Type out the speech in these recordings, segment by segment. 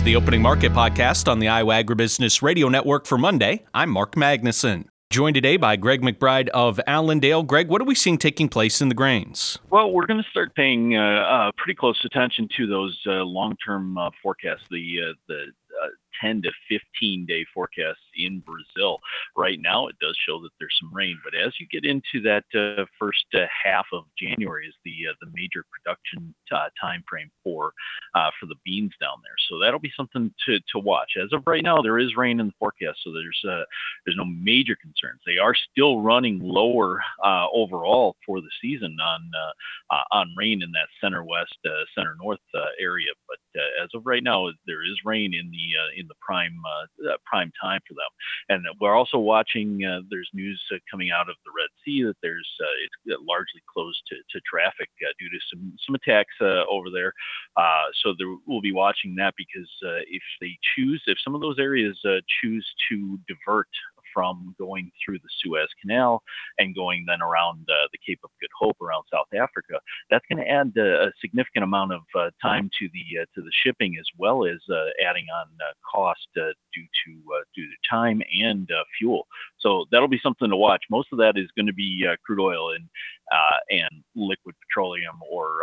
is the Opening Market Podcast on the Iowa Agribusiness Radio Network for Monday. I'm Mark Magnuson. Joined today by Greg McBride of Allendale. Greg, what are we seeing taking place in the grains? Well, we're going to start paying uh, uh, pretty close attention to those uh, long-term uh, forecasts, the uh, the uh, 10 to 15 day forecasts in Brazil. Right now, it does show that there's some rain, but as you get into that uh, first uh, half of January, is the uh, the major production time frame for uh, for the beans down there. So that'll be something to, to watch. As of right now, there is rain in the forecast, so there's uh, there's no major concerns. They are still running lower uh, overall for the season on on rain in that center west, center north area, but as of right now, there is rain in the in the prime uh, uh, prime time for them. And we're also watching. Uh, there's news uh, coming out of the Red Sea that there's uh, it's uh, largely closed to, to traffic due to some some attacks over there. so there, we'll be watching that because if they choose, if some of those areas choose to divert from going through the Suez Canal and going then around uh, the Cape of Good Hope around South Africa. That's going to add uh, a significant amount of uh, time to the uh, to the shipping as well as uh, adding on uh, cost uh, due to uh, due to time and fuel. So that'll be something to watch. Most of that is going to be crude oil and and liquid petroleum or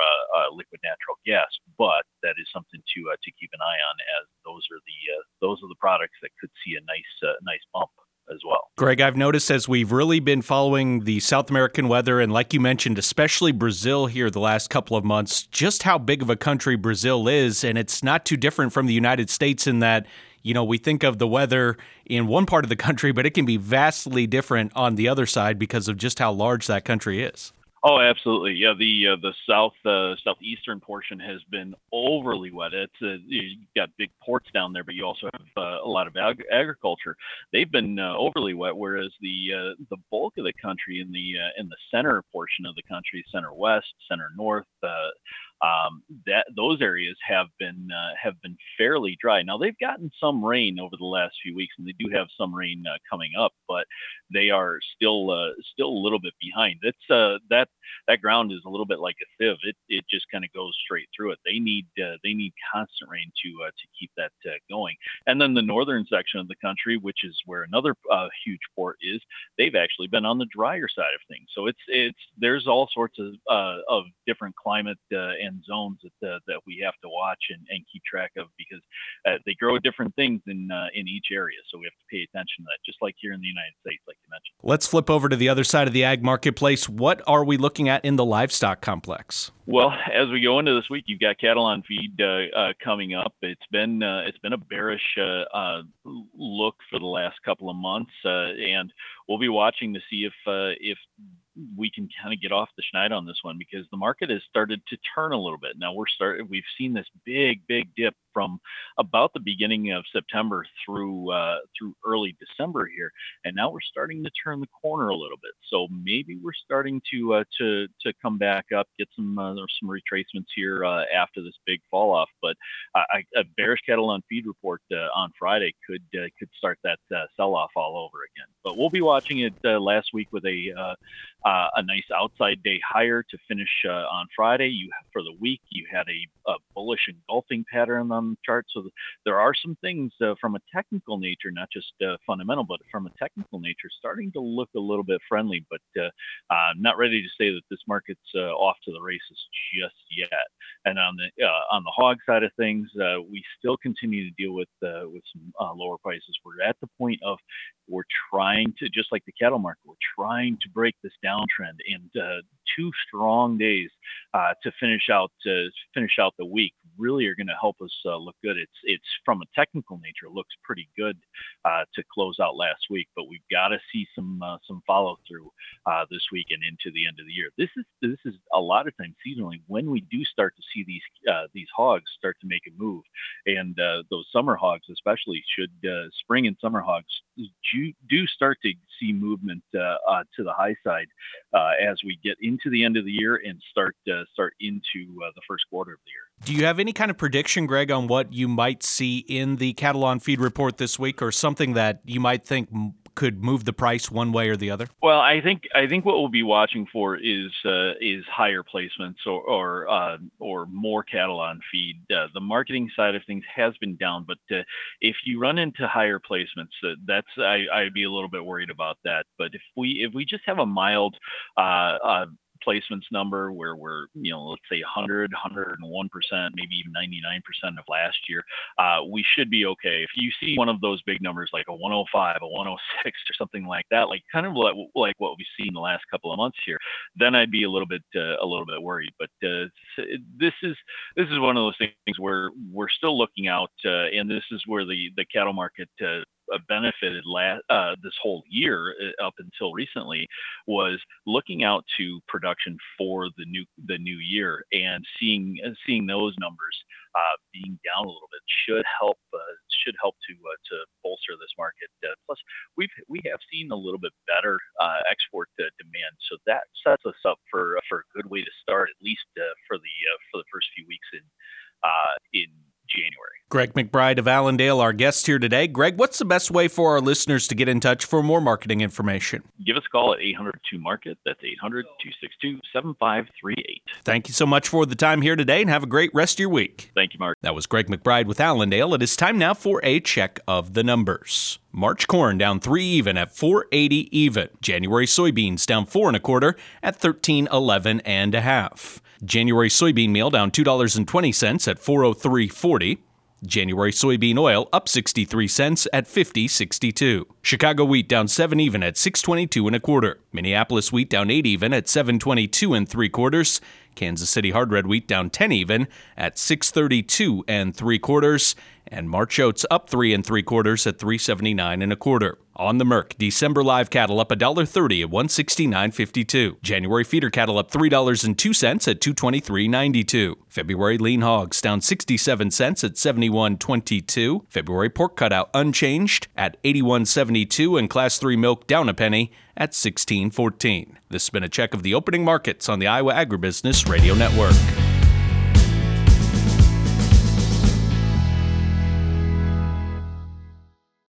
liquid natural gas, but that is something to to keep an eye on as those are the those are the products that could see a nice nice bump as well. Greg, I've noticed as we've really been following the South American weather, and like you mentioned, especially Brazil here the last couple of months, just how big of a country Brazil is. And it's not too different from the United States in that, you know, we think of the weather in one part of the country, but it can be vastly different on the other side because of just how large that country is. Oh, absolutely. Yeah, the uh, the south uh, southeastern portion has been overly wet. It's uh, you've got big ports down there, but you also have uh, a lot of ag- agriculture. They've been uh, overly wet, whereas the uh, the bulk of the country in the in the center portion of the country, center west, center north, um, that those areas have been uh, have been fairly dry. Now they've gotten some rain over the last few weeks, and they do have some rain uh, coming up, but they are still uh, still a little bit behind. It's uh, that that ground is a little bit like a sieve. It it just kind of goes straight through it. They need uh, they need constant rain to uh, to keep that going. And then the northern section of the country, which is where another huge port is, they've actually been on the drier side of things. So it's it's there's all sorts of of different climate and zones that uh, that we have to watch and, and keep track of because uh, they grow different things in uh, in each area. So we have to pay attention to that, just like here in the United States, like you mentioned. Let's flip over to the other side of the ag marketplace. What are we looking at in the livestock complex? Well, as we go into this week, you've got cattle on feed uh, uh, coming up. It's been uh, it's been a bearish look for the last couple of months, and we'll be watching to see if if we can kind of get off the schneid on this one because the market has started to turn a little bit. Now we're start we've seen this big big dip from about the beginning of September through uh, through early December here, and now we're starting to turn the corner a little bit. So maybe we're starting to uh, to to come back up, get some uh, some retracements here uh, after this big fall off. But I, a bearish cattle on feed report uh, on Friday could uh, could start that sell off all over again. But we'll be watching it last week with a a nice outside day higher to finish on Friday. You for the week you had a, a bullish engulfing pattern on the chart. So there are some things uh, from a technical nature, not just uh, fundamental, but from a technical nature, starting to look a little bit friendly. But uh, I'm not ready to say that this market's uh, off to the races just yet. And on the uh, on the hog side of things, uh, we still continue to deal with with some lower prices. We're at the point of we're trying to just like the cattle market, we're trying to break this downtrend. And two strong days uh, to finish out to finish out the week really are going to help us uh, look good. It's it's from a technical nature looks pretty good uh, to close out last week, but we've got to see some uh, some follow through uh, this week and into the end of the year. This is this is a lot of times seasonally when we do start to see these uh, these hogs start to make a move, and uh, those summer hogs especially should spring and summer hogs do, do start to see movement to the high side as we get into the end of the year and start start into the first quarter of the year. Do you have any kind of prediction, Greg, on what you might see in the cattle on feed report this week, or something that you might think could move the price one way or the other? Well, I think I think what we'll be watching for is uh, is higher placements or or, uh, or more cattle on feed. Uh, the marketing side of things has been down, but uh, if you run into higher placements, uh, that's I, I'd be a little bit worried about that. But if we if we just have a mild uh, placements number where we're, you know, let's say 100, 101%, maybe even 99% of last year, uh, we should be okay. If you see one of those big numbers like a 105, a 106, or something like that, like kind of like, like what we've seen the last couple of months here, then I'd be a little bit uh, a little bit worried. But uh, this is this is one of those things where we're still looking out, uh, and this is where the the cattle market uh, benefited last, uh, this whole year uh, up until recently was looking out to production for the new the new year and seeing uh, seeing those numbers uh, being down a little bit should help uh, should help to to bolster this market. plus, we've we have seen a little bit better export demand, so that sets us up for for a good way to start at least for the for the first few weeks in in January. Greg McBride of Allendale, our guest here today. Greg, what's the best way for our listeners to get in touch for more marketing information? Give us a call at 802 Market. That's 800 262 7538. Thank you so much for the time here today and have a great rest of your week. Thank you, Mark. That was Greg McBride with Allendale. It is time now for a check of the numbers. March corn down three even at 480 even. January soybeans down four and a quarter at 1311 and a half. January soybean meal down $2.20 at 403.40. January soybean oil up 63 cents at 50.62. Chicago wheat down 7 even at 622 and a quarter. Minneapolis wheat down 8 even at 722 and 3 quarters. Kansas City hard red wheat down 10 even at 632 and 3 quarters. And March oats up 3 and 3 quarters at 379 and a quarter. On the Merc, December live cattle up $1.30 at 169.52. January feeder cattle up $3.02 at 223.92. February lean hogs down 67 cents at 71.22. February pork cutout unchanged at 81.72 and class 3 milk down a penny at 16.14. This has been a check of the opening markets on the Iowa Agribusiness Radio Network.